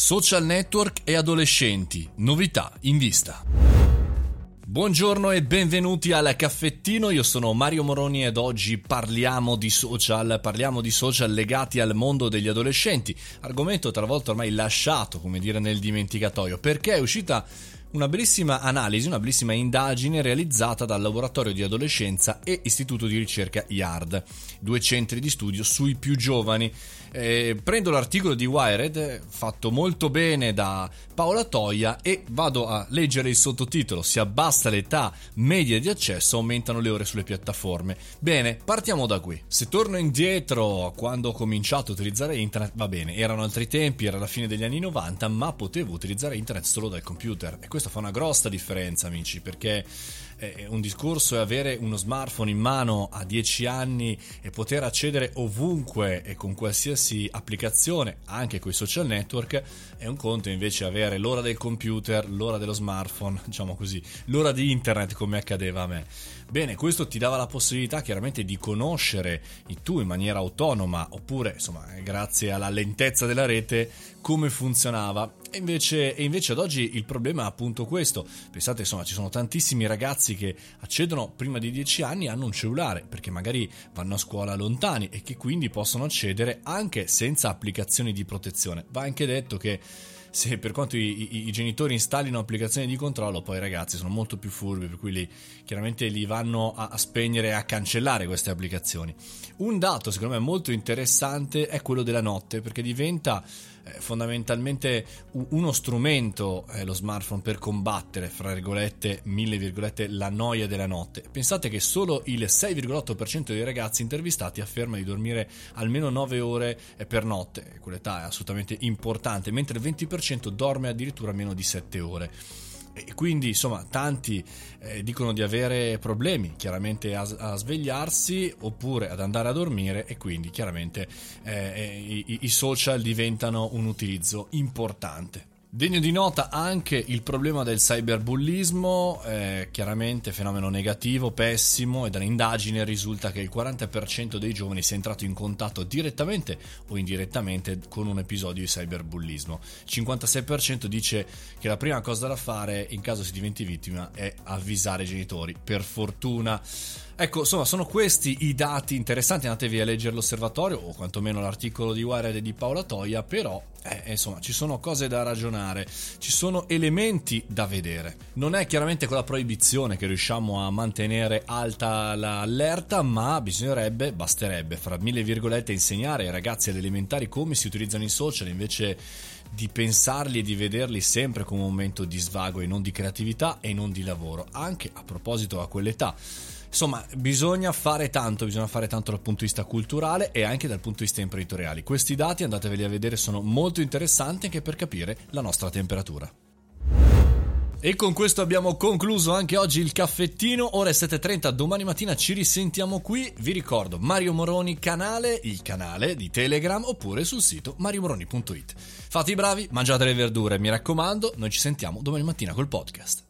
Social network e adolescenti, novità in vista. Buongiorno e benvenuti al caffettino, io sono Mario Moroni ed oggi parliamo di social, parliamo di social legati al mondo degli adolescenti, argomento talvolta ormai lasciato, come dire, nel dimenticatoio, perché è uscita una bellissima analisi, una bellissima indagine realizzata dal Laboratorio di Adolescenza e Istituto di Ricerca IARD, due centri di studio sui più giovani. Eh, prendo l'articolo di Wired fatto molto bene da Paola Toia e vado a leggere il sottotitolo Si abbassa l'età media di accesso, aumentano le ore sulle piattaforme. Bene, partiamo da qui. Se torno indietro a quando ho cominciato a utilizzare internet, va bene, erano altri tempi, era la fine degli anni 90, ma potevo utilizzare internet solo dal computer e questo fa una grossa differenza, amici, perché eh, un discorso è avere uno smartphone in mano a 10 anni e poter accedere ovunque e con qualsiasi applicazione, anche con i social network, è un conto invece avere l'ora del computer, l'ora dello smartphone, diciamo così, l'ora di internet come accadeva a me. Bene, questo ti dava la possibilità chiaramente di conoscere tu in maniera autonoma oppure insomma grazie alla lentezza della rete come funzionava invece, e invece ad oggi il problema è appunto questo. Pensate insomma ci sono tantissimi ragazzi che accedono prima di 10 anni e hanno un cellulare perché magari vanno a scuola lontani e che quindi possono accedere anche senza applicazioni di protezione. Va anche detto che se per quanto i, i, i, genitori installino applicazioni di controllo, poi i ragazzi sono molto più furbi, per cui li, chiaramente li vanno a, a spegnere e a cancellare queste applicazioni. Un dato secondo me molto interessante è quello della notte, perché diventa eh, fondamentalmente uno strumento eh, lo smartphone per combattere, fra virgolette, mille virgolette, la noia della notte. Pensate che solo il 6,8% dei ragazzi intervistati afferma di dormire almeno 9 ore eh, per notte, quell'età è assolutamente importante, mentre il 20% dorme addirittura meno di 7 ore. Quindi insomma tanti eh, dicono di avere problemi chiaramente a, a, svegliarsi oppure ad andare a dormire e quindi chiaramente eh, eh i, i social diventano un utilizzo importante. Degno di nota anche il problema del cyberbullismo, eh, chiaramente fenomeno negativo, pessimo e dall'indagine risulta che il 40% dei giovani sia entrato in contatto direttamente o indirettamente con un episodio di cyberbullismo. Il 56% dice che la prima cosa da fare in caso si diventi vittima è avvisare i genitori. Per fortuna Ecco, insomma, sono questi i dati interessanti. Andatevi a leggere l'osservatorio o quantomeno l'articolo di Wired di Paola Toia, però eh, insomma, ci sono cose da ragionare, ci sono elementi da vedere. Non è chiaramente con la proibizione che riusciamo a mantenere alta l'allerta, ma bisognerebbe, basterebbe, fra mille virgolette, insegnare ai ragazzi elementari come si utilizzano i social invece di pensarli e di vederli sempre come un momento di svago e non di creatività e non di lavoro, anche a proposito a quell'età. Insomma, bisogna fare tanto, bisogna fare tanto dal punto di vista culturale e anche dal punto di vista imprenditoriale. Questi dati, andateveli a vedere, sono molto interessanti anche per capire la nostra temperatura. E con questo abbiamo concluso anche oggi il caffettino. Ora è 7.30, domani mattina ci risentiamo qui. Vi ricordo Mario Moroni canale, il canale di Telegram oppure sul sito mariomoroni.it. Fate i bravi, mangiate le verdure, mi raccomando. Noi ci sentiamo domani mattina col podcast.